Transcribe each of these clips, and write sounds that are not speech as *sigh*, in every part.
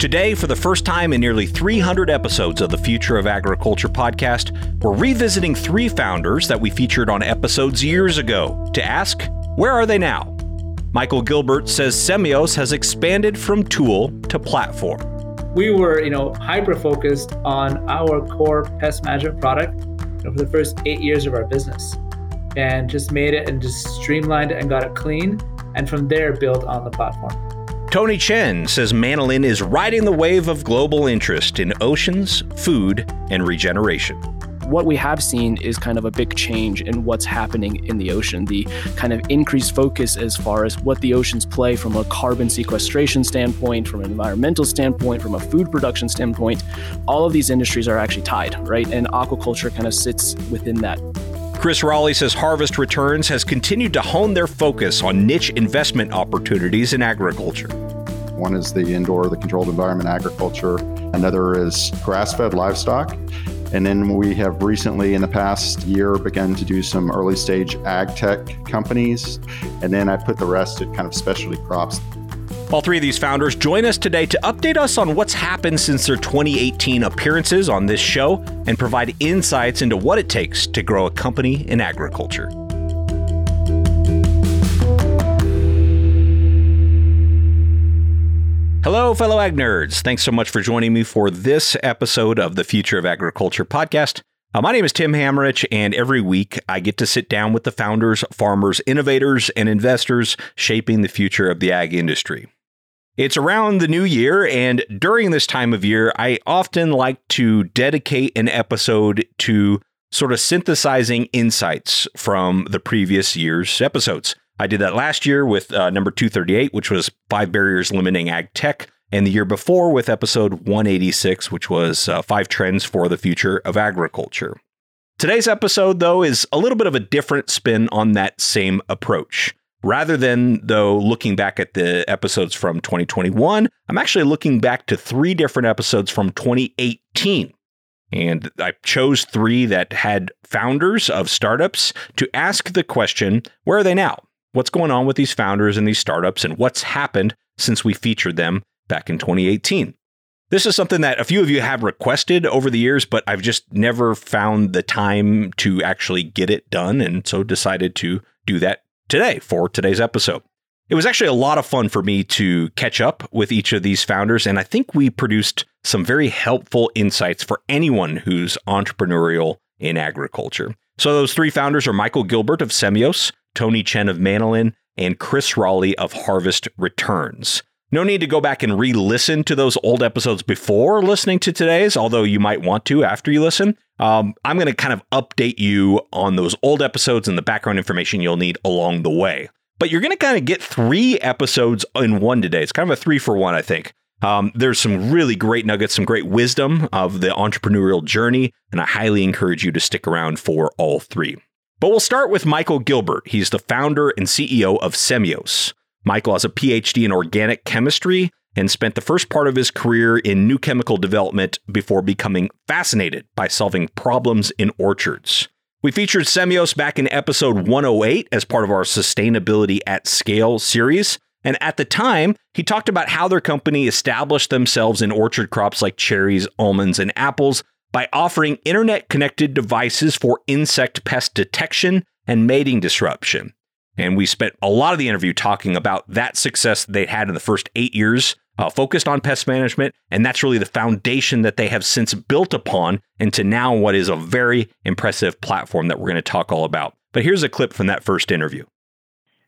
Today, for the first time in nearly 300 episodes of the Future of Agriculture podcast, we're revisiting three founders that we featured on episodes years ago to ask, where are they now? Michael Gilbert says Semios has expanded from tool to platform. We were, you know, hyper focused on our core pest management product you know, for the first eight years of our business, and just made it and just streamlined it and got it clean, and from there built on the platform. Tony Chen says Manolin is riding the wave of global interest in oceans, food, and regeneration what we have seen is kind of a big change in what's happening in the ocean. The kind of increased focus as far as what the oceans play from a carbon sequestration standpoint, from an environmental standpoint, from a food production standpoint. All of these industries are actually tied, right? And aquaculture kind of sits within that. Chris Rawley says Harvest Returns has continued to hone their focus on niche investment opportunities in agriculture. One is the indoor, the controlled environment agriculture. Another is grass fed livestock. And then we have recently, in the past year, begun to do some early stage ag tech companies. And then I put the rest at kind of specialty crops. All three of these founders join us today to update us on what's happened since their 2018 appearances on this show and provide insights into what it takes to grow a company in agriculture. Hello, fellow ag nerds. Thanks so much for joining me for this episode of the Future of Agriculture podcast. Uh, my name is Tim Hammerich, and every week I get to sit down with the founders, farmers, innovators, and investors shaping the future of the ag industry. It's around the new year, and during this time of year, I often like to dedicate an episode to sort of synthesizing insights from the previous year's episodes. I did that last year with uh, number 238, which was Five Barriers Limiting Ag Tech, and the year before with episode 186, which was uh, Five Trends for the Future of Agriculture. Today's episode, though, is a little bit of a different spin on that same approach. Rather than, though, looking back at the episodes from 2021, I'm actually looking back to three different episodes from 2018. And I chose three that had founders of startups to ask the question where are they now? what's going on with these founders and these startups and what's happened since we featured them back in 2018. This is something that a few of you have requested over the years, but I've just never found the time to actually get it done. And so decided to do that today for today's episode. It was actually a lot of fun for me to catch up with each of these founders. And I think we produced some very helpful insights for anyone who's entrepreneurial in agriculture. So those three founders are Michael Gilbert of Semios, Tony Chen of Manolin, and Chris Rawley of Harvest Returns. No need to go back and re listen to those old episodes before listening to today's, although you might want to after you listen. Um, I'm going to kind of update you on those old episodes and the background information you'll need along the way. But you're going to kind of get three episodes in one today. It's kind of a three for one, I think. Um, there's some really great nuggets, some great wisdom of the entrepreneurial journey, and I highly encourage you to stick around for all three. But we'll start with Michael Gilbert. He's the founder and CEO of Semios. Michael has a PhD in organic chemistry and spent the first part of his career in new chemical development before becoming fascinated by solving problems in orchards. We featured Semios back in episode 108 as part of our Sustainability at Scale series. And at the time, he talked about how their company established themselves in orchard crops like cherries, almonds, and apples by offering internet connected devices for insect pest detection and mating disruption. And we spent a lot of the interview talking about that success they had in the first eight years, uh, focused on pest management. And that's really the foundation that they have since built upon into now what is a very impressive platform that we're going to talk all about. But here's a clip from that first interview.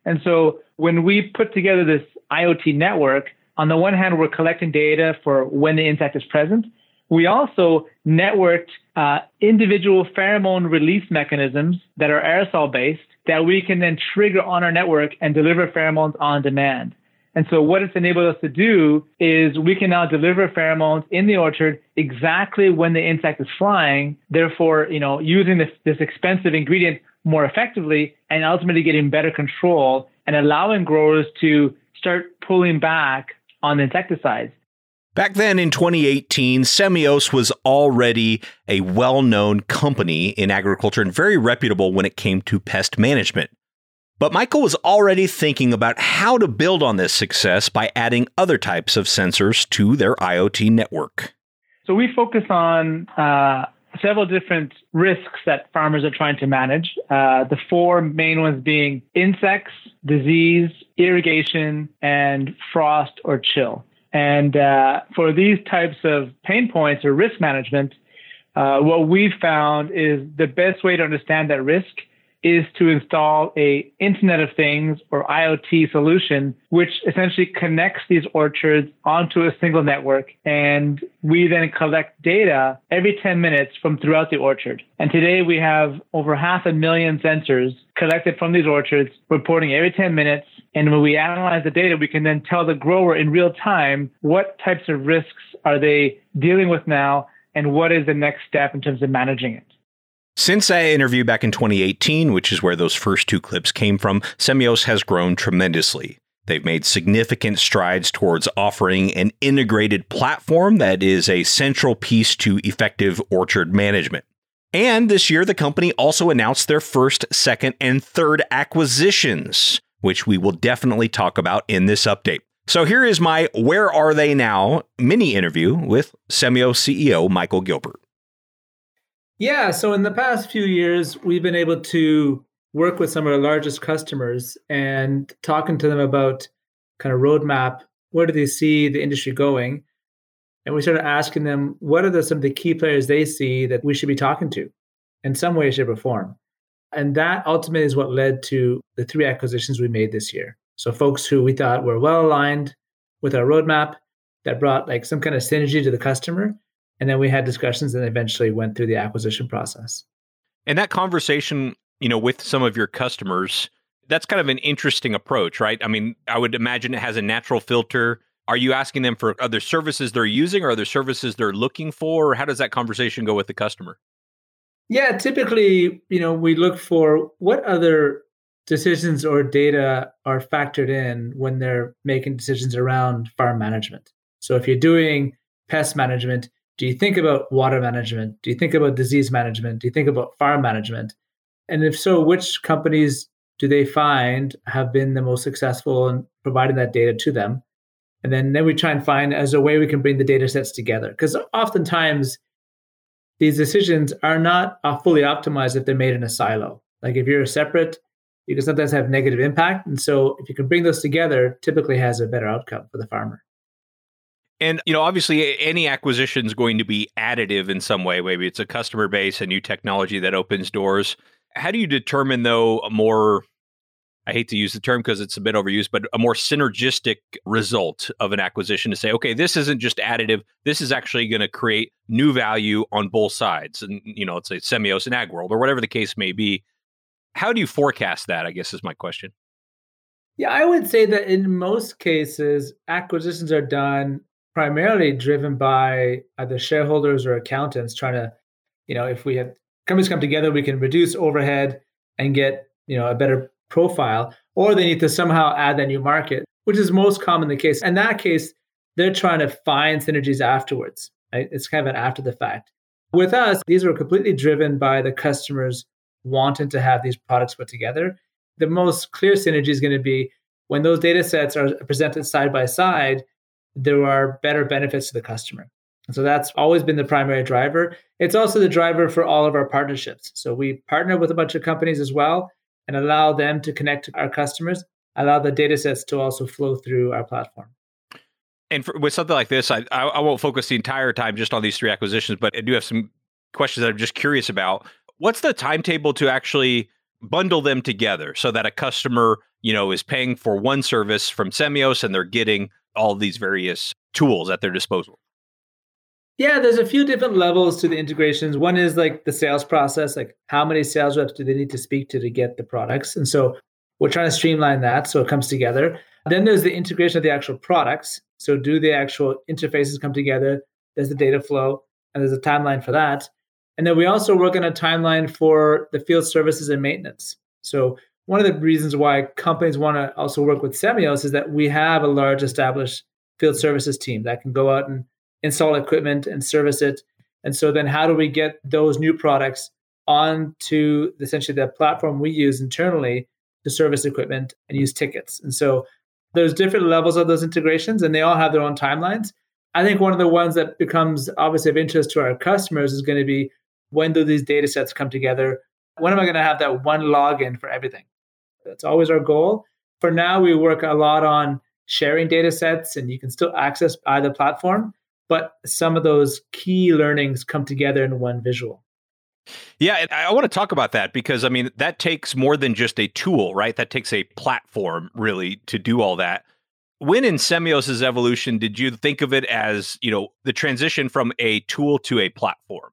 And so when we put together this IoT network, on the one hand, we're collecting data for when the insect is present. We also networked uh, individual pheromone release mechanisms that are aerosol based that we can then trigger on our network and deliver pheromones on demand. And so what it's enabled us to do is we can now deliver pheromones in the orchard exactly when the insect is flying, therefore, you know, using this, this expensive ingredient more effectively and ultimately getting better control and allowing growers to start pulling back on the insecticides. Back then in 2018, Semios was already a well known company in agriculture and very reputable when it came to pest management. But Michael was already thinking about how to build on this success by adding other types of sensors to their IoT network. So we focus on uh, several different risks that farmers are trying to manage. Uh, the four main ones being insects, disease, irrigation, and frost or chill. And uh, for these types of pain points or risk management, uh, what we've found is the best way to understand that risk is to install a Internet of Things or IoT solution, which essentially connects these orchards onto a single network. And we then collect data every 10 minutes from throughout the orchard. And today we have over half a million sensors collected from these orchards, reporting every 10 minutes. And when we analyze the data, we can then tell the grower in real time what types of risks are they dealing with now and what is the next step in terms of managing it. Since that interview back in 2018, which is where those first two clips came from, Semios has grown tremendously. They've made significant strides towards offering an integrated platform that is a central piece to effective orchard management. And this year, the company also announced their first, second, and third acquisitions, which we will definitely talk about in this update. So here is my Where Are They Now mini interview with Semios CEO Michael Gilbert. Yeah, so in the past few years, we've been able to work with some of our largest customers and talking to them about kind of roadmap. Where do they see the industry going? And we started asking them what are the, some of the key players they see that we should be talking to in some way, shape, or form. And that ultimately is what led to the three acquisitions we made this year. So folks who we thought were well aligned with our roadmap that brought like some kind of synergy to the customer and then we had discussions and eventually went through the acquisition process. And that conversation, you know, with some of your customers, that's kind of an interesting approach, right? I mean, I would imagine it has a natural filter. Are you asking them for other services they're using or other services they're looking for? Or how does that conversation go with the customer? Yeah, typically, you know, we look for what other decisions or data are factored in when they're making decisions around farm management. So if you're doing pest management, do you think about water management? Do you think about disease management? Do you think about farm management? And if so, which companies do they find have been the most successful in providing that data to them? And then, then we try and find as a way we can bring the data sets together. Because oftentimes these decisions are not uh, fully optimized if they're made in a silo. Like if you're a separate, you can sometimes have negative impact. And so if you can bring those together, typically has a better outcome for the farmer. And you know, obviously, any acquisition is going to be additive in some way. Maybe it's a customer base, a new technology that opens doors. How do you determine, though, a more I hate to use the term because it's a bit overused, but a more synergistic result of an acquisition to say, okay, this isn't just additive. This is actually going to create new value on both sides. And, you know, let's say Semios and AgWorld or whatever the case may be. How do you forecast that? I guess is my question. Yeah, I would say that in most cases, acquisitions are done primarily driven by either shareholders or accountants trying to, you know, if we have companies come together, we can reduce overhead and get, you know, a better profile, or they need to somehow add that new market, which is most common the case. In that case, they're trying to find synergies afterwards. Right? It's kind of an after the fact. With us, these were completely driven by the customers wanting to have these products put together. The most clear synergy is going to be when those data sets are presented side by side there are better benefits to the customer. So that's always been the primary driver. It's also the driver for all of our partnerships. So we partner with a bunch of companies as well and allow them to connect to our customers, allow the data sets to also flow through our platform. And for, with something like this, I, I, I won't focus the entire time just on these three acquisitions, but I do have some questions that I'm just curious about. What's the timetable to actually bundle them together so that a customer, you know, is paying for one service from Semios and they're getting all these various tools at their disposal? Yeah, there's a few different levels to the integrations. One is like the sales process, like how many sales reps do they need to speak to to get the products? And so we're trying to streamline that so it comes together. Then there's the integration of the actual products. So do the actual interfaces come together? There's the data flow and there's a timeline for that. And then we also work on a timeline for the field services and maintenance. So one of the reasons why companies want to also work with Semios is that we have a large established field services team that can go out and install equipment and service it. And so then how do we get those new products onto essentially the platform we use internally to service equipment and use tickets. And so there's different levels of those integrations and they all have their own timelines. I think one of the ones that becomes obviously of interest to our customers is going to be when do these data sets come together? When am I going to have that one login for everything? That's always our goal. For now, we work a lot on sharing data sets and you can still access either platform, but some of those key learnings come together in one visual. Yeah, I want to talk about that because I mean that takes more than just a tool, right? That takes a platform really to do all that. When in Semios's evolution did you think of it as, you know, the transition from a tool to a platform?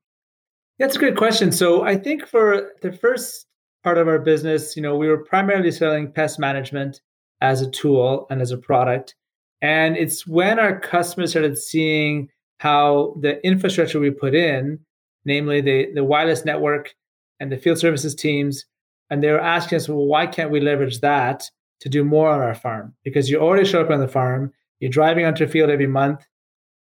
That's a good question. So I think for the first part of our business, you know, we were primarily selling pest management as a tool and as a product. And it's when our customers started seeing how the infrastructure we put in namely the, the wireless network and the field services teams. And they were asking us, well, why can't we leverage that to do more on our farm? Because you already show up on the farm, you're driving onto a field every month.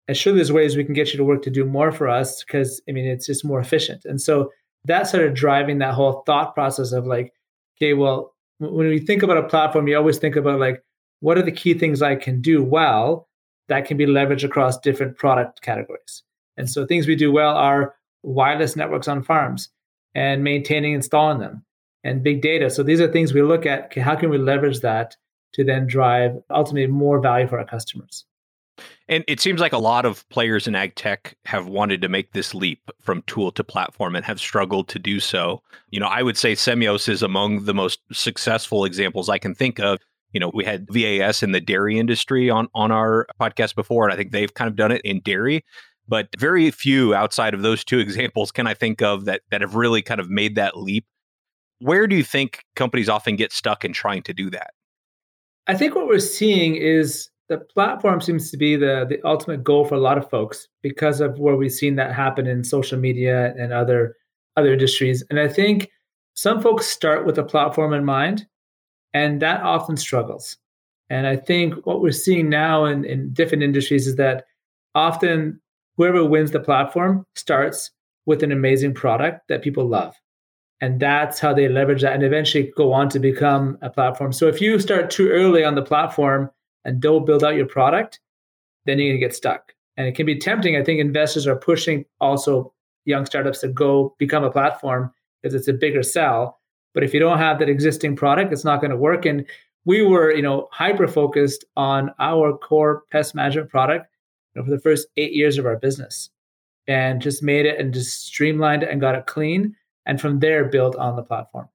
And sure, there's ways we can get you to work to do more for us because, I mean, it's just more efficient. And so that started driving that whole thought process of like, okay, well, when we think about a platform, you always think about like, what are the key things I can do well that can be leveraged across different product categories? And so things we do well are wireless networks on farms and maintaining installing them and big data so these are things we look at okay, how can we leverage that to then drive ultimately more value for our customers and it seems like a lot of players in ag tech have wanted to make this leap from tool to platform and have struggled to do so. You know, I would say Semios is among the most successful examples I can think of. You know, we had VAS in the dairy industry on on our podcast before, and I think they've kind of done it in dairy but very few outside of those two *laughs* examples can I think of that that have really kind of made that leap. Where do you think companies often get stuck in trying to do that? I think what we're seeing is the platform seems to be the the ultimate goal for a lot of folks because of where we've seen that happen in social media and other other industries. And I think some folks start with a platform in mind, and that often struggles. And I think what we're seeing now in, in different industries is that often whoever wins the platform starts with an amazing product that people love. And that's how they leverage that and eventually go on to become a platform. So if you start too early on the platform and don't build out your product, then you're going to get stuck. And it can be tempting. I think investors are pushing also young startups to go become a platform because it's a bigger sell. But if you don't have that existing product, it's not going to work. And we were, you know, hyper focused on our core pest management product know, for the first eight years of our business and just made it and just streamlined it and got it clean. And from there, built on the platform.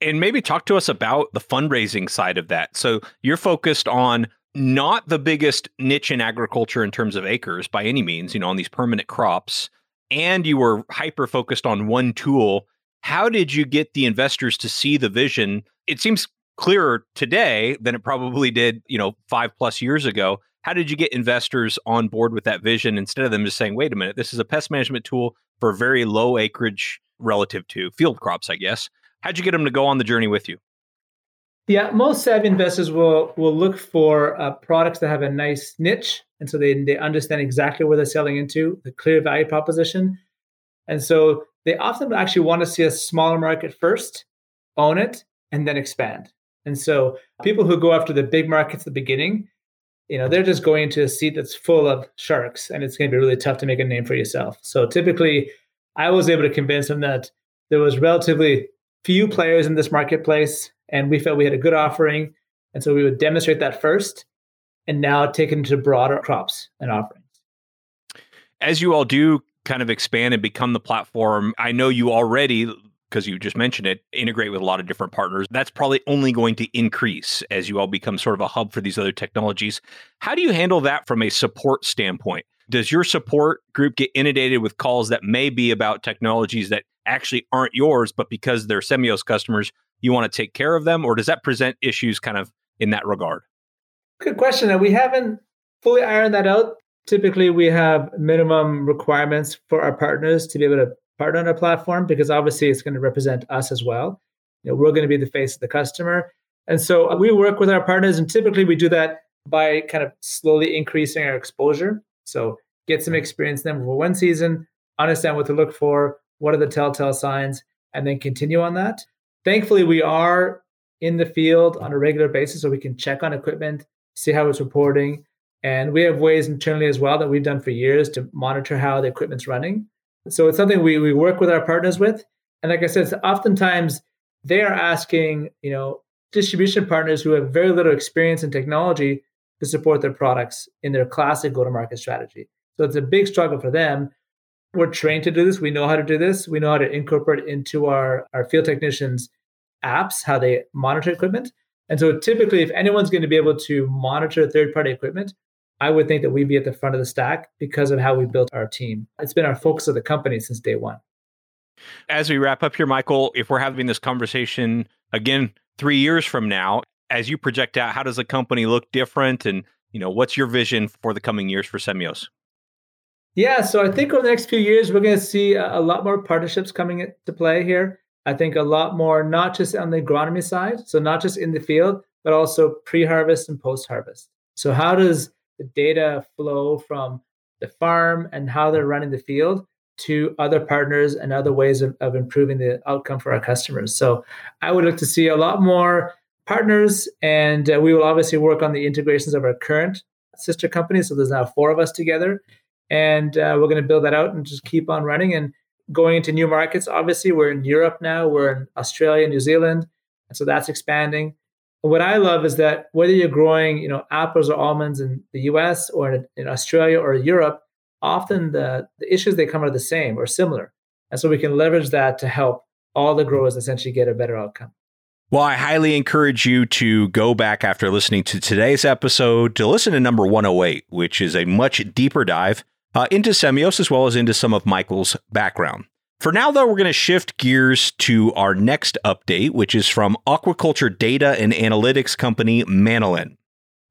And maybe talk to us about the fundraising side of that. So you're focused on not the biggest niche in agriculture in terms of acres by any means, you know, on these permanent crops, and you were hyper focused on one tool. How did you get the investors to see the vision? It seems clearer today than it probably did, you know, five plus years ago how did you get investors on board with that vision instead of them just saying, wait a minute, this is a pest management tool for very low acreage relative to field crops, I guess? How'd you get them to go on the journey with you? Yeah, most savvy investors will will look for uh, products that have a nice niche, and so they they understand exactly where they're selling into, the clear value proposition, and so they often actually want to see a smaller market first, own it, and then expand. And so people who go after the big markets at the beginning, you know they're just going into a seat that's full of sharks and it's going to be really tough to make a name for yourself so typically i was able to convince them that there was relatively few players in this marketplace and we felt we had a good offering and so we would demonstrate that first and now take it into broader crops and offerings as you all do kind of expand and become the platform i know you already because you just mentioned it, integrate with a lot of different partners. That's probably only going to increase as you all become sort of a hub for these other technologies. How do you handle that from a support standpoint? Does your support group get inundated with calls that may be about technologies that actually aren't yours, but because they're Semios customers, you want to take care of them? Or does that present issues kind of in that regard? Good question. And we haven't fully ironed that out. Typically, we have minimum requirements for our partners to be able to partner on our platform because obviously it's going to represent us as well. You know, we're going to be the face of the customer. And so uh, we work with our partners, and typically we do that by kind of slowly increasing our exposure. So get some experience then for one season, understand what to look for, what are the telltale signs, and then continue on that. Thankfully, we are in the field on a regular basis so we can check on equipment, see how it's reporting. And we have ways internally as well that we've done for years to monitor how the equipment's running. So it's something we, we work with our partners with. And like I said, oftentimes they are asking, you know, distribution partners who have very little experience in technology to support their products in their classic go-to-market strategy. So it's a big struggle for them. We're trained to do this. We know how to do this. We know how to incorporate into our, our field technicians apps, how they monitor equipment. And so typically, if anyone's going to be able to monitor third-party equipment, I would think that we'd be at the front of the stack because of how we built our team. It's been our focus of the company since day one. As we wrap up here, Michael, if we're having this conversation again three years from now, as you project out, how does the company look different? And you know, what's your vision for the coming years for Semios? Yeah, so I think over the next few years, we're going to see a lot more partnerships coming into play here. I think a lot more, not just on the agronomy side, so not just in the field, but also pre harvest and post harvest. So, how does the data flow from the farm and how they're running the field to other partners and other ways of, of improving the outcome for our customers? So, I would look to see a lot more partners, and uh, we will obviously work on the integrations of our current sister companies. So, there's now four of us together, and uh, we're going to build that out and just keep on running. And going into new markets. Obviously, we're in Europe now, we're in Australia, New Zealand, and so that's expanding. What I love is that whether you're growing, you know, apples or almonds in the U.S. or in, in Australia or Europe, often the, the issues they come are the same or similar, and so we can leverage that to help all the growers essentially get a better outcome. Well, I highly encourage you to go back after listening to today's episode to listen to number 108, which is a much deeper dive uh, into Semios as well as into some of Michael's background. For now, though, we're going to shift gears to our next update, which is from aquaculture data and analytics company Manolin.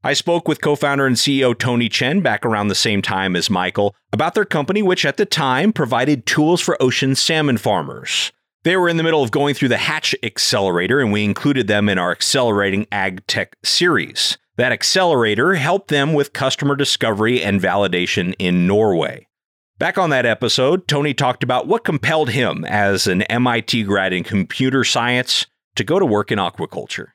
I spoke with co founder and CEO Tony Chen back around the same time as Michael about their company, which at the time provided tools for ocean salmon farmers. They were in the middle of going through the Hatch Accelerator, and we included them in our Accelerating Ag Tech series. That accelerator helped them with customer discovery and validation in Norway. Back on that episode, Tony talked about what compelled him as an MIT grad in computer science to go to work in aquaculture.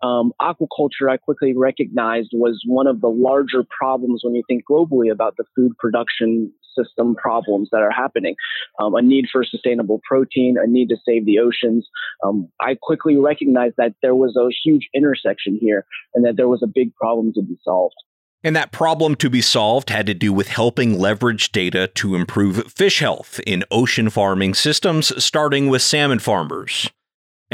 Um, aquaculture, I quickly recognized, was one of the larger problems when you think globally about the food production system problems that are happening. Um, a need for sustainable protein, a need to save the oceans. Um, I quickly recognized that there was a huge intersection here and that there was a big problem to be solved. And that problem to be solved had to do with helping leverage data to improve fish health in ocean farming systems, starting with salmon farmers.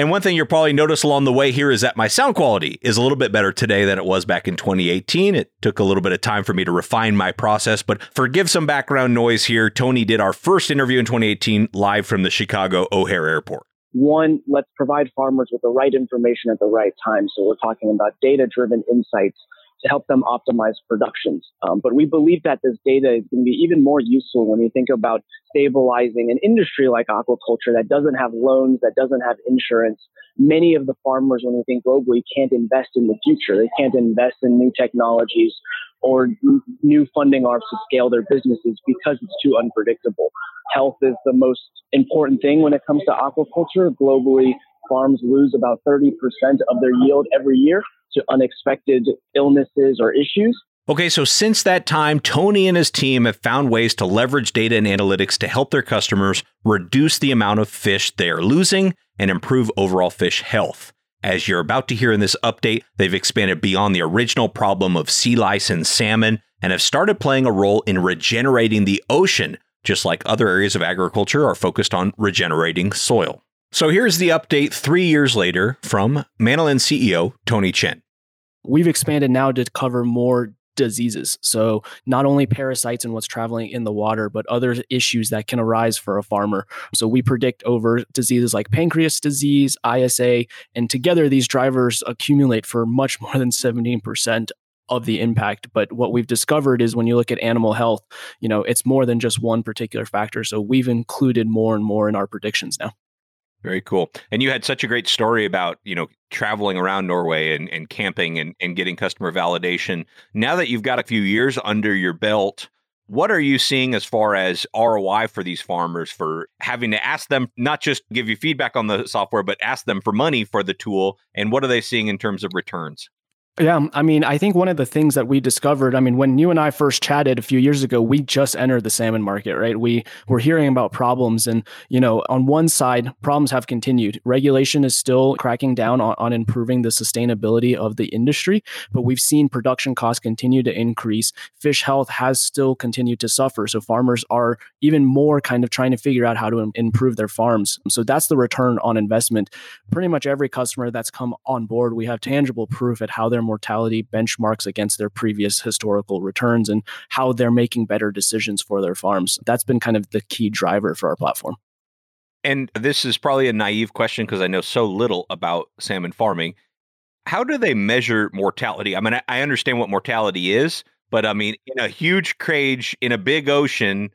And one thing you'll probably notice along the way here is that my sound quality is a little bit better today than it was back in 2018. It took a little bit of time for me to refine my process, but forgive some background noise here. Tony did our first interview in 2018 live from the Chicago O'Hare Airport. One, let's provide farmers with the right information at the right time. So we're talking about data driven insights to help them optimize productions. Um, but we believe that this data is going to be even more useful when you think about stabilizing an industry like aquaculture that doesn't have loans, that doesn't have insurance. Many of the farmers, when we think globally, can't invest in the future. They can't invest in new technologies or new funding arms to scale their businesses because it's too unpredictable. Health is the most important thing when it comes to aquaculture. Globally, farms lose about 30% of their yield every year to unexpected illnesses or issues. Okay, so since that time, Tony and his team have found ways to leverage data and analytics to help their customers reduce the amount of fish they are losing and improve overall fish health. As you're about to hear in this update, they've expanded beyond the original problem of sea lice and salmon and have started playing a role in regenerating the ocean, just like other areas of agriculture are focused on regenerating soil. So here's the update three years later from Manolin CEO Tony Chen. We've expanded now to cover more diseases. So, not only parasites and what's traveling in the water, but other issues that can arise for a farmer. So, we predict over diseases like pancreas disease, ISA, and together these drivers accumulate for much more than 17% of the impact. But what we've discovered is when you look at animal health, you know, it's more than just one particular factor. So, we've included more and more in our predictions now. Very cool. And you had such a great story about, you know, traveling around Norway and, and camping and, and getting customer validation. Now that you've got a few years under your belt, What are you seeing as far as ROI for these farmers for having to ask them not just give you feedback on the software, but ask them for money for the tool? And what are they seeing in terms of returns? Yeah, um, I mean, I think one of the things that we discovered, I mean, when you and I first chatted a few years ago, we just entered the salmon market, right? We were hearing about problems and, you know, on one side, problems have continued. Regulation is still cracking down on, on improving the sustainability of the industry, but we've seen production costs continue to increase. Fish health has still continued to suffer. So farmers are even more kind of trying to figure out how to improve their farms. So that's the return on investment. Pretty much every customer that's come on board, we have tangible proof at how they're mortality benchmarks against their previous historical returns and how they're making better decisions for their farms. That's been kind of the key driver for our platform. And this is probably a naive question because I know so little about salmon farming. How do they measure mortality? I mean, I understand what mortality is, but I mean, in a huge cage in a big ocean,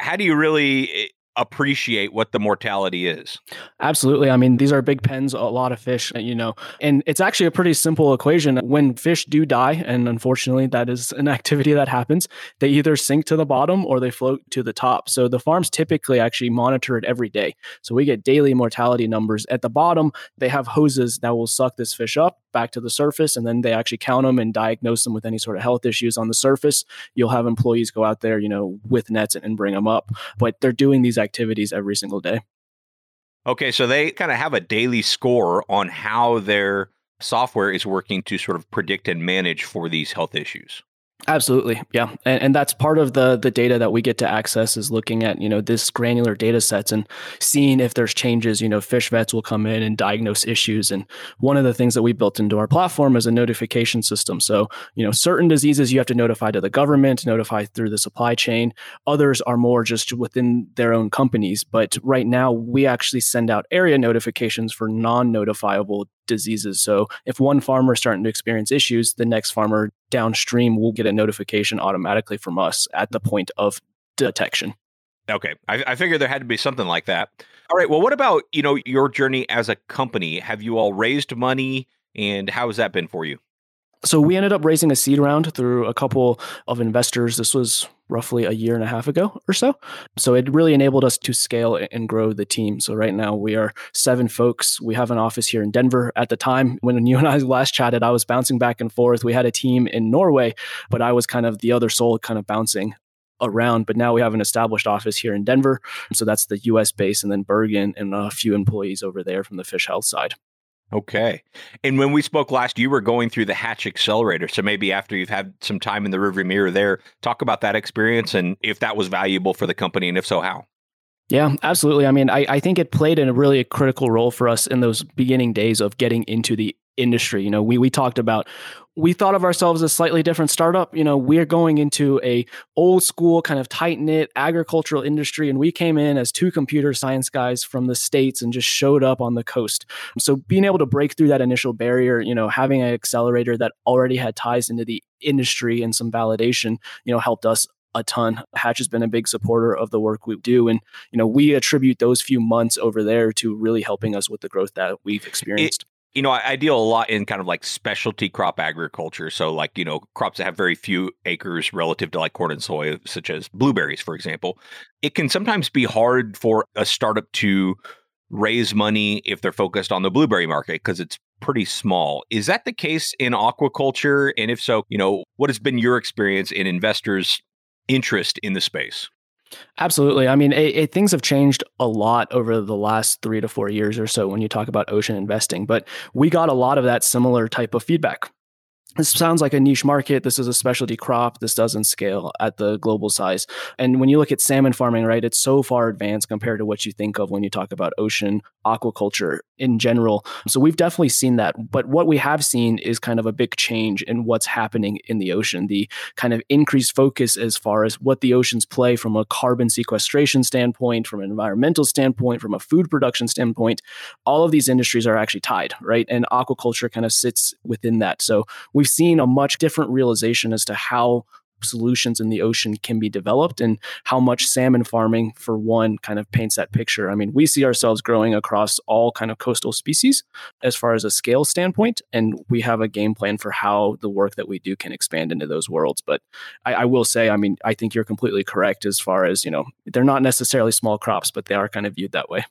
how do you really eh, appreciate what the mortality is. Absolutely. I mean, these are big pens, a lot of fish, you know, and it's actually a pretty simple equation. When fish do die, and unfortunately that is an *laughs* activity that happens, they either sink to the bottom or they float to the top. So the farms typically actually monitor it every day. So we get daily mortality numbers. At the bottom, they have hoses that will suck this fish up back to the surface and then they actually count them and diagnose them with any sort of health issues on the surface. You'll have employees go out there, you know, with nets and bring them up, but they're doing these activities every single day. Okay, so they kind of have a daily score on how their software is working to sort of predict and manage for these health issues. Absolutely, yeah, and, and that's part of the the data that we get to access is looking at you know this granular data sets and seeing if there's changes. You know, fish vets will come in and diagnose issues, and one of the things that we built into our platform is a notification system. So you know, certain diseases you have to notify to the government, notify through the supply chain. Others are more just within their own companies. But right now, we actually send out area notifications for non-notifiable diseases. So if one farmer is starting to experience issues, the next farmer downstream will get a notification automatically from us at the point of detection. Okay. I, I figured there had to be something like that. All right. Well, what about, you know, your journey as a company? Have you all raised money and how has that been for you? So we ended up raising a seed round through a couple of investors. This was roughly a year and a half ago or so. So it really enabled us to scale and grow the team. So right now we are seven folks. We have an office here in Denver. At the time when *laughs* you and I last chatted, I was bouncing back and forth. We had a team in Norway, but I was kind of the other soul kind of bouncing around, but now we have an established office here in Denver. So that's the US base and then Bergen and a few employees over there from the fish health side. Okay. And when we spoke last, you were going through the Hatch Accelerator. So maybe after you've had some time in the rearview mirror there, talk about that experience and if that was valuable for the company, and if so, how. Yeah, absolutely. I mean, I, I think it played a really critical role for us in those beginning days of getting into the industry. You know, we we talked about we thought of ourselves as a slightly different startup. You know, we're going into a old school kind of tight knit agricultural industry, and we came in as two computer science guys from the states and just showed up on the coast. So being able to break through that initial barrier, you know, having an accelerator that already had ties into the industry and some validation, you know, helped us a ton. Hatch has been a big supporter of the work we do. And, you know, we attribute those few months over there to really helping us with the growth that we've experienced. You know, I, I, deal a lot in kind of like specialty crop agriculture. So, like, you know, crops that have very few acres relative to like corn and soy, such as blueberries, for example. It can sometimes be hard for a startup to raise money if they're focused on the blueberry market because it's pretty small. Is that the case in aquaculture? And if so, you know, what has been your experience in investors' interest in the space? Absolutely. I mean, it, it, things have changed a lot over the last three to four years or so when you talk about ocean investing, but we got a lot of that similar type of feedback this sounds like a niche market. This is a specialty crop. This doesn't scale at the global size. And when you look at salmon farming, right, it's so far advanced compared to what you think of when you talk about ocean aquaculture in general. So we've definitely seen that. But what we have seen is kind of a big change in what's happening in the ocean, the kind of increased focus as far as what the oceans play from a carbon sequestration standpoint, from an environmental standpoint, from a food production standpoint. All of these industries are actually tied, right? And aquaculture kind of sits within that. So we've seen a much different realization as to how solutions in the ocean can be developed and how much salmon farming for one kind of paints that picture. I mean we see ourselves growing across all kind of coastal species as far as a scale standpoint and we have a game plan for how the work that we do can expand into those worlds. But I, I will say i mean i think you're completely correct as far as you know they're not necessarily small crops but they are kind of viewed that way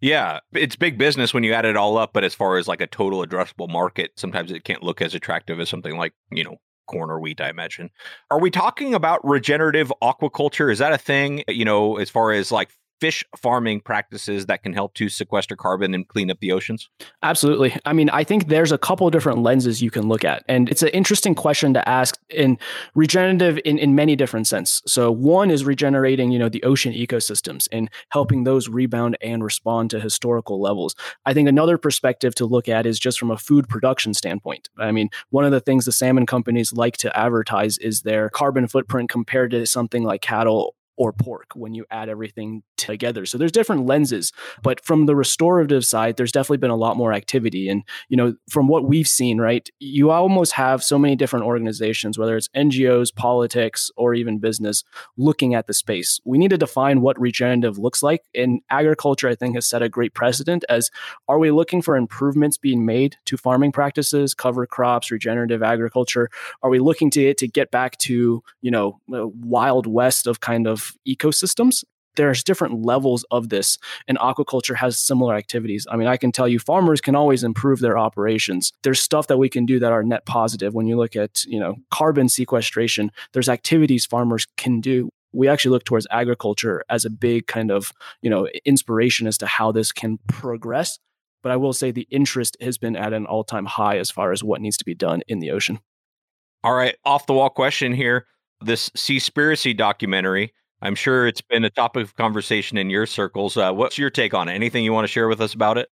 yeah, it's big business when you add it all up, but as far as like a total addressable market, sometimes it can't look as attractive as something like, you know, corn or wheat, I imagine. Are we talking about regenerative aquaculture? Is that a thing, you know, as far as like fish farming practices that can help to sequester carbon and clean up the oceans? Absolutely. I mean, I think there's a couple of different lenses you can look at. And it's an interesting question to ask in regenerative in, in many different sense. So one is regenerating, you know, the ocean ecosystems and helping those rebound and respond to historical levels. I think another perspective to look at is just from a food production standpoint. I mean, one of the things the salmon companies like to advertise is their carbon footprint compared to something like cattle or pork when you add everything together. So there's different lenses, but from the restorative side, there's definitely been a lot more activity. And, you know, from what we've seen, right, you almost have so many different organizations, whether it's NGOs, politics, or even business, looking at the space. We need to define what regenerative looks like. And agriculture, I think, has set a great precedent as are we looking for improvements being made to farming practices, cover crops, regenerative agriculture? Are we looking to, to get back to, you know, uh, wild west of kind of ecosystems there's different levels of this and aquaculture has similar activities. I mean i can tell you farmers can always improve their operations. There's stuff that we can do that are net positive. When you look at you know carbon sequestration there's activities farmers can do. We actually look towards agriculture as a big kind of you know inspiration as to how this can progress. But i will say the interest has been at an all-time high as far as what needs to be done in the ocean. All right off the wall question here. This seaspiracy documentary I'm sure it's been a topic of conversation in your circles. Uh, what's your take on it? Anything you want to share with us about it?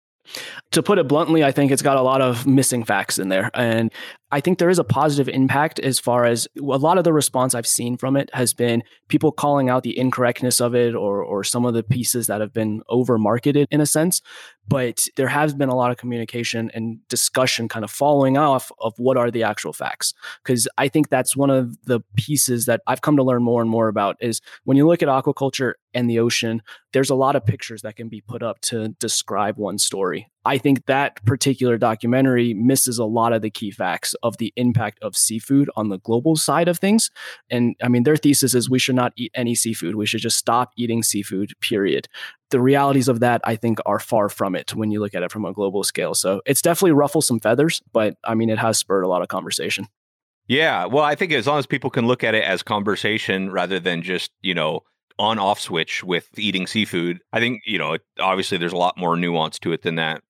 To put it bluntly, I think it's got a lot of missing facts in there. And I think there is a positive impact as far as a lot of the response I've seen from it has been people calling out the incorrectness of it or or some of the pieces that have been over marketed in a sense. But there has been a lot of communication and discussion kind of following off of what are the actual facts. Because I think that's one of the pieces that I've come to learn more and more about is when you look at aquaculture and the ocean, there's a lot of pictures that can be put up to describe one story. I think that particular documentary misses a lot of the key facts of the impact of seafood on the global side of things. And I mean, their thesis is we should not eat any seafood. We should just stop eating seafood, period. The realities of that, I think, are far from it when you look at it from a global scale. So it's definitely ruffled some feathers, but I mean, it has spurred a lot of conversation. Yeah. Well, I think as long as people can look at it as conversation rather than just, you know, on off switch with eating seafood, I think, you know, obviously there's a lot more nuance to it than that.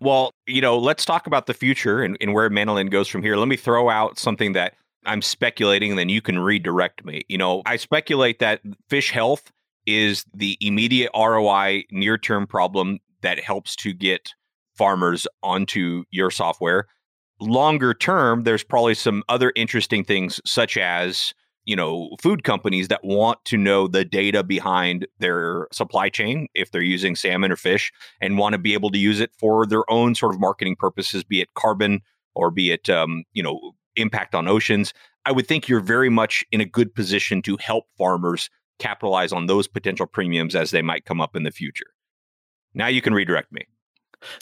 Well, you know, let's talk about the future and, and where Manolin goes from here. Let me throw out something that I'm speculating, and then you can redirect me. You know, I speculate that fish health is the immediate ROI near term problem that helps to get farmers onto your software. Longer term, there's probably some other interesting things, such as you know food companies that want to know the data behind their supply chain if they're using salmon or fish and want to be able to use it for their own sort of marketing purposes be it carbon or be it um, you know impact on oceans i would think you're very much in a good position to help farmers capitalize on those potential premiums as they might come up in the future. Now you can redirect me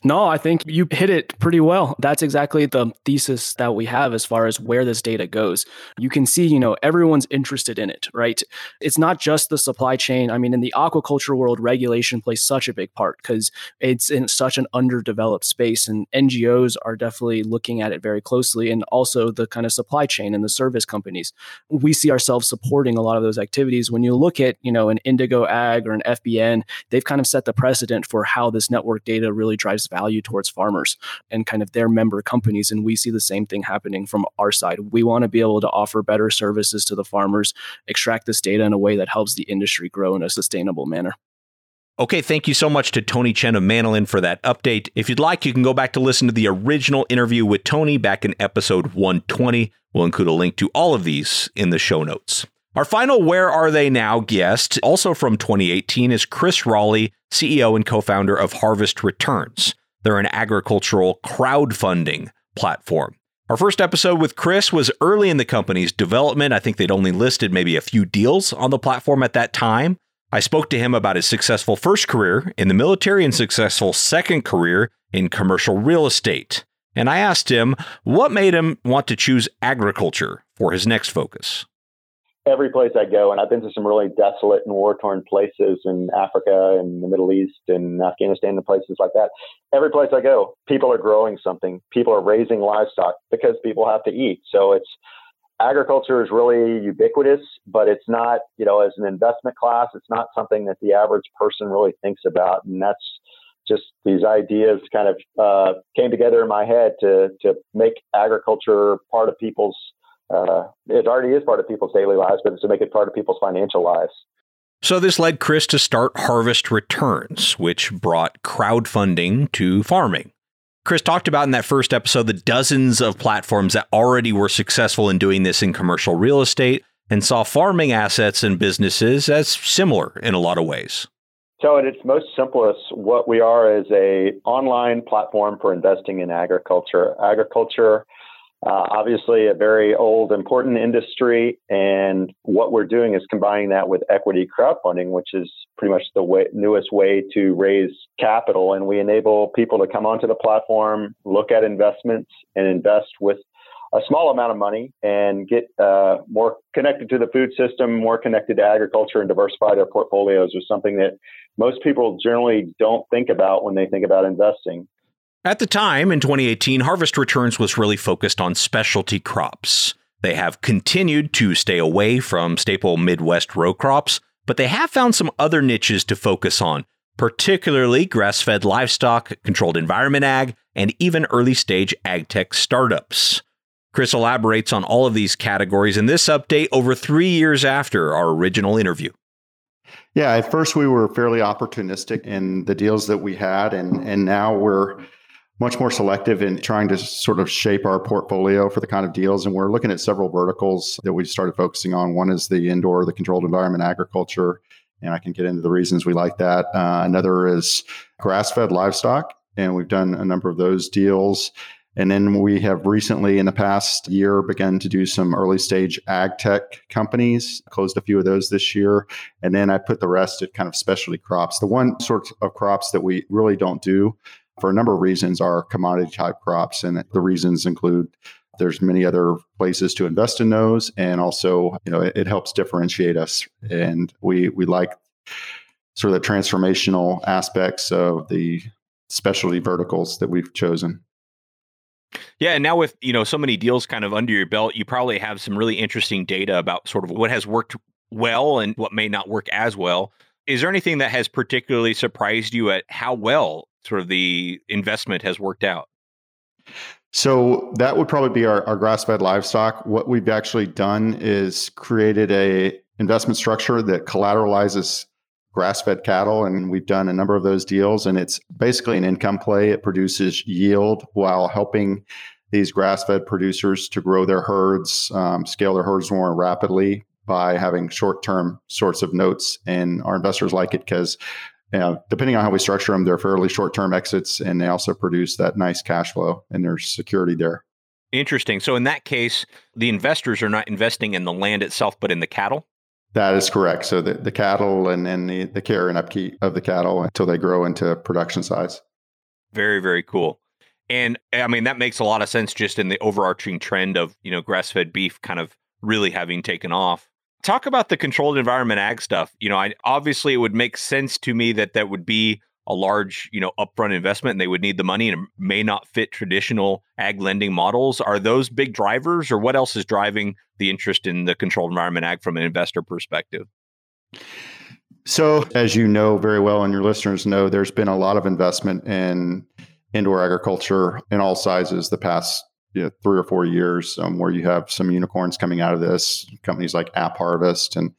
no, I think you hit it pretty well. That's exactly the thesis that we have as far as where this data goes. You can see, you know, everyone's interested in it, right? It's not just the supply chain. I mean, in the aquaculture world, regulation plays such a big part because it's in such an underdeveloped space, and NGOs are definitely looking at it very closely, and also the kind of supply chain and the service companies. We see ourselves supporting a lot of those activities. When you look at, you know, an Indigo Ag or an FBN, they've kind of set the precedent for how this network data really drives value towards farmers and kind of their member companies. And we see the same thing happening from our side. We want to be able to offer better services to the farmers, extract this data in a way that helps the industry grow in a sustainable manner. Okay, thank you so much to Tony Chen of Manolin for that update. If you'd like, you can go back to listen to the original interview with Tony back in episode 120. We'll include a link to all of these in the show notes. Our final Where Are They Now guest, also from 2018, is Chris Rawley, CEO and co founder of Harvest Returns. They're an agricultural crowdfunding platform. Our first episode with Chris was early in the company's development. I think they'd only listed maybe a few deals on the platform at that time. I spoke to him about his successful first career in the military and successful second career in commercial real estate. And I asked him what made him want to choose agriculture for his next focus every place I go, and I've been to some really desolate and war torn places in Africa and the Middle East and Afghanistan and places like that. Every place I go, people are growing something. People are raising livestock because people have to eat. So it's agriculture is really ubiquitous, but it's not, you know, as an investment class, it's not something that the average person really thinks about. And that's just these ideas kind of uh, came together in my head to to make agriculture part of people's uh, it already is part of people's daily lives, but it's to make it part of people's financial lives. So, this led Chris to start Harvest Returns, which brought crowdfunding to farming. Chris talked about in that first episode the dozens of platforms that already were successful in doing this in commercial real estate and saw farming assets and businesses as similar in a lot of ways. So at its most simplest, what we are is a online platform for investing in agriculture. Agriculture uh, obviously, a very old, important industry, and what we're doing is combining that with equity crowdfunding, which is pretty much the way, newest way to raise capital. And we enable people to come onto the platform, look at investments, and invest with a small amount of money and get uh, more connected to the food system, more connected to agriculture, and diversify their portfolios is something that most people generally don't think about when they think about investing. At the time, in 2018, Harvest Returns was really focused on specialty crops. They have continued to stay away from staple Midwest row crops, but they have found some other niches to focus on, particularly grass fed livestock, controlled environment ag, and even early stage ag tech startups. Chris elaborates on all of these categories in this update over three years after our original interview. Yeah, at first we were fairly opportunistic in the deals that we had, and, and now we're much more selective in trying to sort of shape our portfolio for the kind of deals. And we're looking at several verticals that we started focusing on. One is the indoor, the controlled environment agriculture. And I can get into the reasons we like that. Uh, another is grass fed livestock. And we've done a number of those deals. And then we have recently, in the past year, begun to do some early stage ag tech companies, closed a few of those this year. And then I put the rest at kind of specialty crops. The one sort of crops that we really don't do for a number of reasons are commodity type crops and the reasons include there's many other places to invest in those and also you know it, it, helps differentiate us and we we like sort of the transformational aspects of the specialty verticals that we've chosen yeah, and now with you know so many deals kind of under your belt, you probably have some really interesting data about sort of what has worked well and what may not work as well. Is there anything that has particularly surprised you at how well sort of the investment has worked out? So that would probably be our, our grass-fed livestock. What we've actually done is created a investment structure that collateralizes grass-fed cattle, and we've done a number of those deals. And it's basically an income play. It produces yield while helping these grass-fed producers to grow their herds, um, scale their herds more rapidly by having short-term sorts of notes. And our investors like it because yeah, depending on how we structure them, they're fairly short term exits and they also produce that nice cash flow and there's security there. Interesting. So, in that case, the investors are not investing in the land itself, but in the cattle? That is correct. So, the, the cattle and, and the, the care and upkeep of the cattle until they grow into production size. Very, very cool. And I mean, that makes a lot of sense just in the overarching trend of, you know, grass fed beef kind of really having taken off talk about the controlled environment ag stuff. You know, I obviously it would make sense to me that that would be a large, you know, upfront investment and they would need the money and it may not fit traditional ag lending models. Are those big drivers or what else is driving the interest in the controlled environment ag from an investor perspective? So, as you know very well, and your listeners know, there's been a lot of investment in indoor agriculture in all sizes the past you know, three or four years um, where you have some unicorns coming out of this companies like AppHarvest and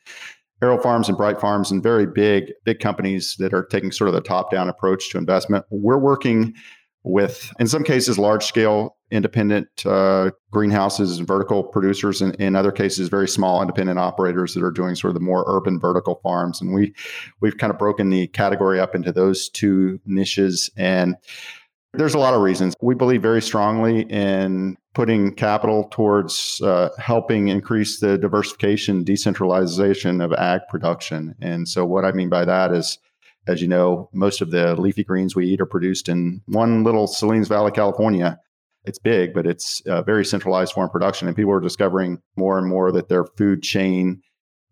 AeroFarms and BrightFarms and very big big companies that are taking sort of the top down approach to investment. We're working with in some cases large scale independent uh, greenhouses and vertical producers and in other cases very small independent operators that are doing sort of the more urban vertical farms. And we we've kind of broken the category up into those two niches. And there's a lot of reasons. We believe very strongly in putting capital towards uh, helping increase the diversification, decentralization of ag production. And so, what I mean by that is, as you know, most of the leafy greens we eat are produced in one little Salinas Valley, California. It's big, but it's a very centralized form of production. And people are discovering more and more that their food chain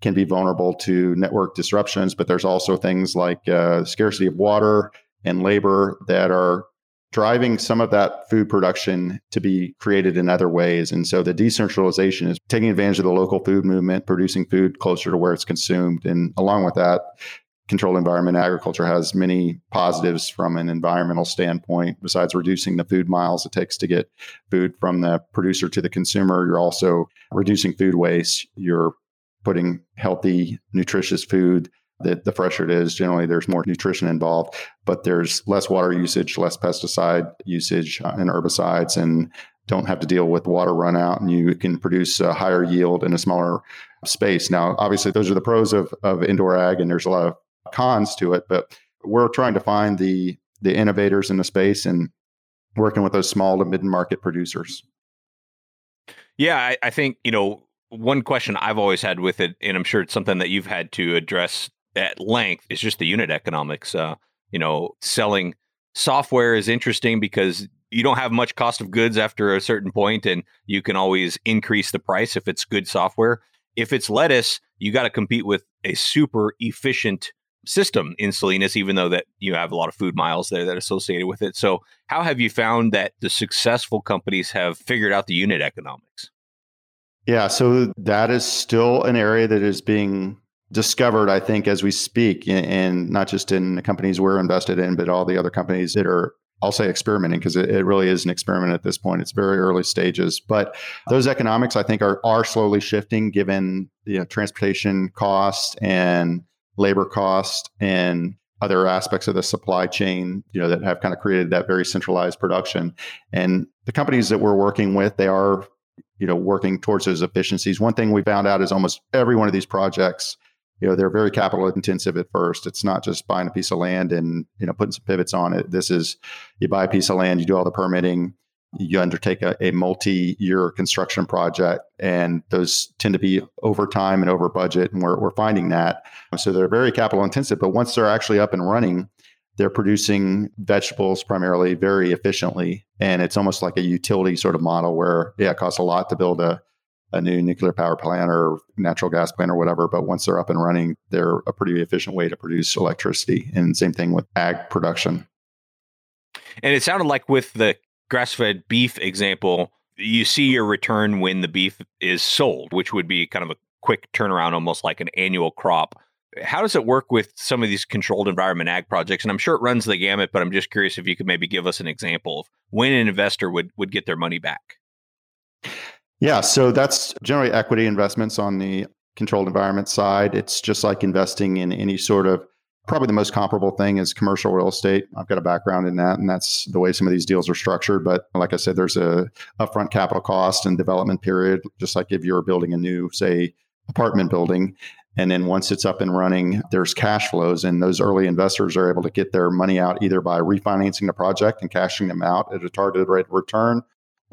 can be vulnerable to network disruptions. But there's also things like uh, scarcity of water and labor that are driving some of that food production to be created in other ways. And so the decentralization is taking advantage of the local food movement, producing food closer to where it's consumed. And along with that, controlled environment agriculture has many positives from an environmental standpoint. Besides reducing the food miles it takes to get food from the producer to the consumer, you're also reducing food waste. You're putting healthy, nutritious food the, the fresher it is, generally there's more nutrition involved, but there's less water usage, less pesticide usage uh, and herbicides, and don't have to deal with water runout, and you can produce a higher yield in a smaller space. Now, obviously, those are the pros of, of indoor ag, and there's a lot of cons to it, but we're trying to find the the innovators in the space and working with those small to mid market producers. Yeah, I, I think you know one question I've always had with it, and I'm sure it's something that you've had to address at length is just the unit economics. Uh, you know, selling software is interesting because you don't have much cost of goods after a certain point, and you can always increase the price if it's good software. If it's lettuce, you got to compete with a super efficient system in Salinas, even though that you have a lot of food miles there that associated with it. So, how have you found that the successful companies have figured out the unit economics? Yeah, so that is still an area that is being discovered, I think, as we speak, and not just in the companies we're invested in, but all the other companies that are, I'll say, experimenting because it, it, really is an experiment at this point. It's very early stages, but those economics, I think, are are slowly shifting given you know transportation costs and labor cost and other aspects of the supply chain, you know, that have kind of created that very centralized production. And the companies that we're working with, they are, you know, working towards those efficiencies. One thing we found out is almost every one of these projects you know they're very capital intensive at first. It's not just buying a piece of land and you know putting some pivots on it. This is you buy a piece of land you do all the permitting you undertake a, a multi-year construction project and those tend to be over time and over budget and we're, we're finding that. So they're very capital intensive but once they're actually up and running they're producing vegetables primarily very efficiently and it's almost like a utility sort of model where yeah it costs a lot to build a a new nuclear power plant or natural gas plant or whatever. But once they're up and running, they're a pretty efficient way to produce electricity. And same thing with ag production. And it sounded like with the grass fed beef example, you see your return when the beef is sold, which would be kind of a quick turnaround, almost like an annual crop. How does it work with some of these controlled environment ag projects? And I'm sure it runs the gamut, but I'm just curious if you could maybe give us an example of when an investor would would get their money back. Yeah, so that's generally equity investments on the controlled environment side. It's just like investing in any sort of probably the most comparable thing is commercial real estate. I've got a background in that, and that's the way some of these deals are structured. But like I said, there's a upfront capital cost and development period, just like if you're building a new, say, apartment building. And then once it's up and running, there's cash flows, and those early investors are able to get their money out either by refinancing the project and cashing them out at a targeted rate of return,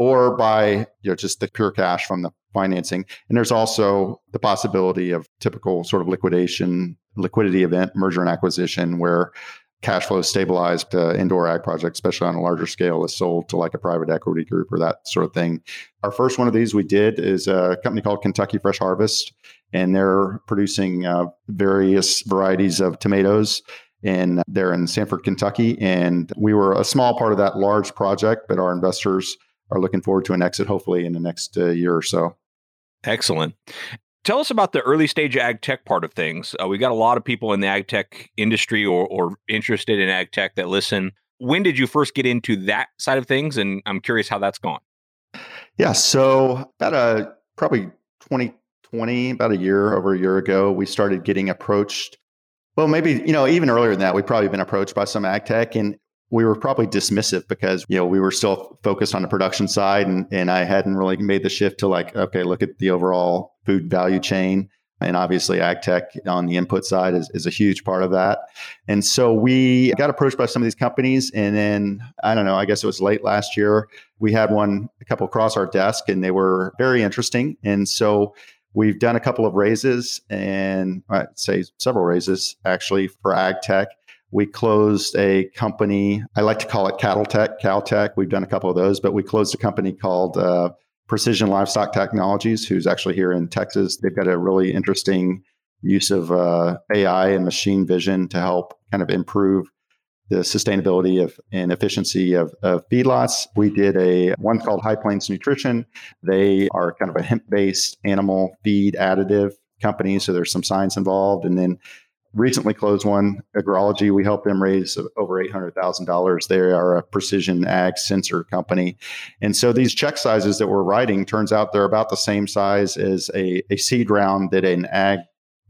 or by you know just the pure cash from the financing. And there's also the possibility of typical sort of liquidation, liquidity event, merger and acquisition, where cash flow stabilized indoor ag project, especially on a larger scale, is sold to like a private equity group or that sort of thing. Our first one of these we did is a company called Kentucky Fresh Harvest, and they're producing uh, various varieties of tomatoes. And they're in Stanford, Kentucky. And we were a small part of that large project, but our investors are looking forward to an exit hopefully in the next uh, year or so. Excellent. Tell us about the early stage ag tech part of things. Uh, we got a lot of people in the ag tech industry or, or interested in ag tech that listen. When did you first get into that side of things? And I'm curious how that's gone. Yeah, so about a probably 2020, about a year over a year ago, we started getting approached. Well, maybe you know even earlier than that, we've probably been approached by some ag tech, and we were probably dismissive because you know we were still focused on the production side and, and i hadn't really made the shift to like okay look at the overall food value chain And obviously, ag tech on the input side is, is a huge part of that. And so we got approached by some of these companies. And then, I don't know, I guess it was late last year, we had one, a couple across our desk, and they were very interesting. And so we've done a couple of raises and I'd say several raises actually for ag tech. We closed a company, I like to call it Cattle Tech, Caltech. We've done a couple of those, but we closed a company called uh, Precision Livestock Technologies, who's actually here in Texas. They've got a really interesting use of uh, AI and machine vision to help kind of improve the sustainability of and efficiency of, of feedlots. We did a one called High Plains Nutrition. They are kind of a hemp based animal feed additive company. So there's some science involved. And then recently closed one, Agrology. We helped them raise over $800,000. They are a precision ag sensor company. And so these check sizes that we're writing, turns out they're about the same size as a, a seed round that an ag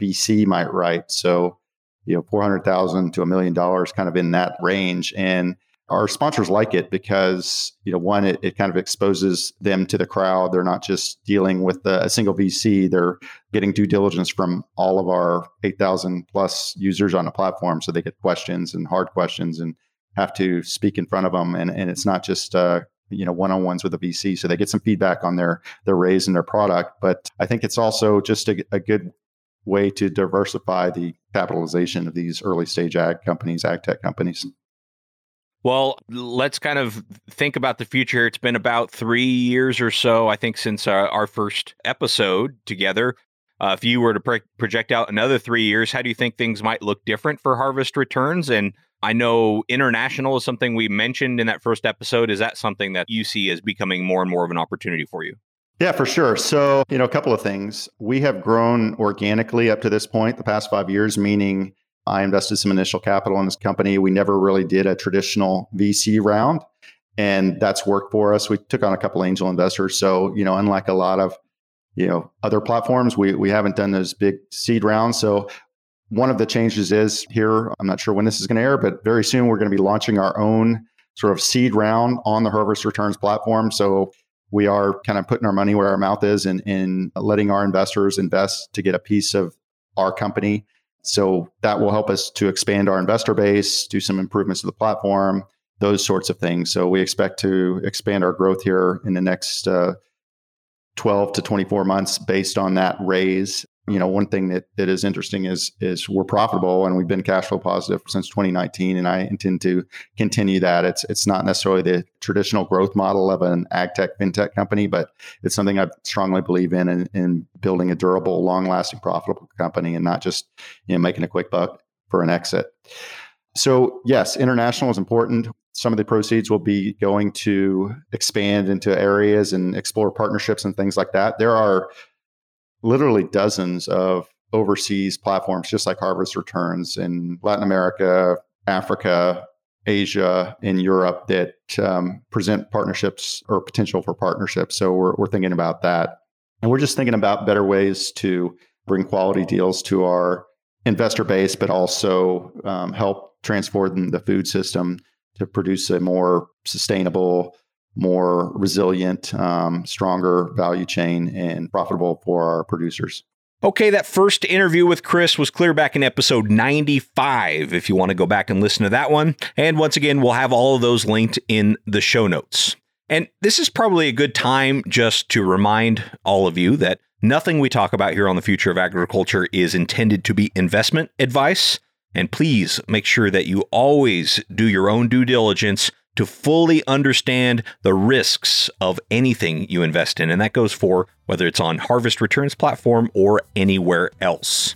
VC might write. So, you know, 400,000 to a million dollars kind of in that range. And our sponsors like it because you know one it, it kind of exposes them to the crowd. They're not just dealing with a single vc they're getting due diligence from all of our 8000 plus users on the platform so they get questions and hard questions and have to speak in front of them and, and it's not just uh, you know one-on-ones with a vc so they get some feedback on their their raise and their product. But i think it's also just a, a good way to diversify the capitalization of these early stage ag companies ag tech companies well, let's kind of think about the future. It's been about three years or so, I think, since our, our first episode together. Uh, if you were to pro- project out another three years, how do you think things might look different for harvest returns? And I know international is something we mentioned in that first episode. Is that something that you see as becoming more and more of an opportunity for you? Yeah, for sure. So, you know, a couple of things. We have grown organically up to this point, the past five years, meaning I invested some initial capital in this company. We never really did a traditional VC round, and that's worked for us. We took on a couple angel investors. So, you know, unlike a lot of you know other platforms, we we haven't done those big seed rounds. So, one of the changes is here. I'm not sure when this is going to air, but very soon we're going to be launching our own sort of seed round on the Harvest Returns platform. So we are kind of putting our money where our mouth is and, and letting our investors invest to get a piece of our company so that will help us to expand our investor base, do some improvements to the platform, those sorts of things. So we expect to expand our growth here in the next uh, 12 to 24 months based on that raise you know one thing that, that is interesting is is we're profitable and we've been cash flow positive since 2019 and i intend to continue that. It's it's not necessarily the traditional growth model of an ag tech fintech company but it's something i strongly believe in, in in building a durable long lasting profitable company and not just you know making a quick buck for an exit. So yes international is important. Some of the proceeds will be going to expand into areas and explore partnerships and things like that. There are literally dozens of overseas platforms, just like Harvest Returns in Latin America, Africa, Asia, in Europe that um, present partnerships or potential for partnerships. So we're, we're thinking about that. And we're just thinking about better ways to bring quality deals to our investor base, but also um, help transform the food system to produce a more sustainable, more resilient, um, stronger value chain and profitable for our producers. Okay, that first interview with Chris was clear back in episode 95 if you want to go back and listen to that one. And once again, we'll have all of those linked in the show notes. And this is probably a good time just to remind all of you that nothing we talk about here on the future of agriculture is intended to be investment advice. And please make sure that you always do your own due diligence to fully understand the risks of anything you invest in. And that goes for whether it's on Harvest Returns platform or anywhere else.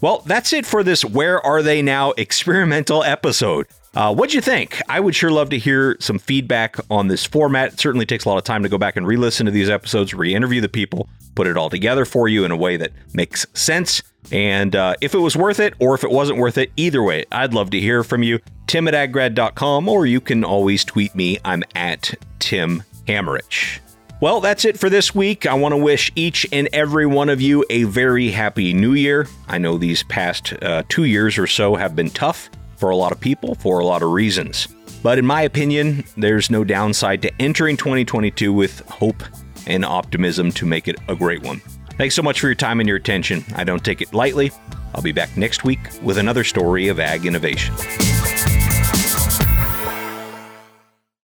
Well, that's it for this Where Are They Now experimental episode. Uh, what'd you think? I would sure love to hear some feedback on this format. It certainly takes a lot of time to go back and re listen to these episodes, re interview the people, put it all together for you in a way that makes sense. And uh, if it was worth it or if it wasn't worth it, either way, I'd love to hear from you. Tim at aggrad.com, or you can always tweet me. I'm at Tim Hammerich. Well, that's it for this week. I want to wish each and every one of you a very happy new year. I know these past uh, two years or so have been tough for a lot of people for a lot of reasons. But in my opinion, there's no downside to entering 2022 with hope and optimism to make it a great one. Thanks so much for your time and your attention. I don't take it lightly. I'll be back next week with another story of ag innovation.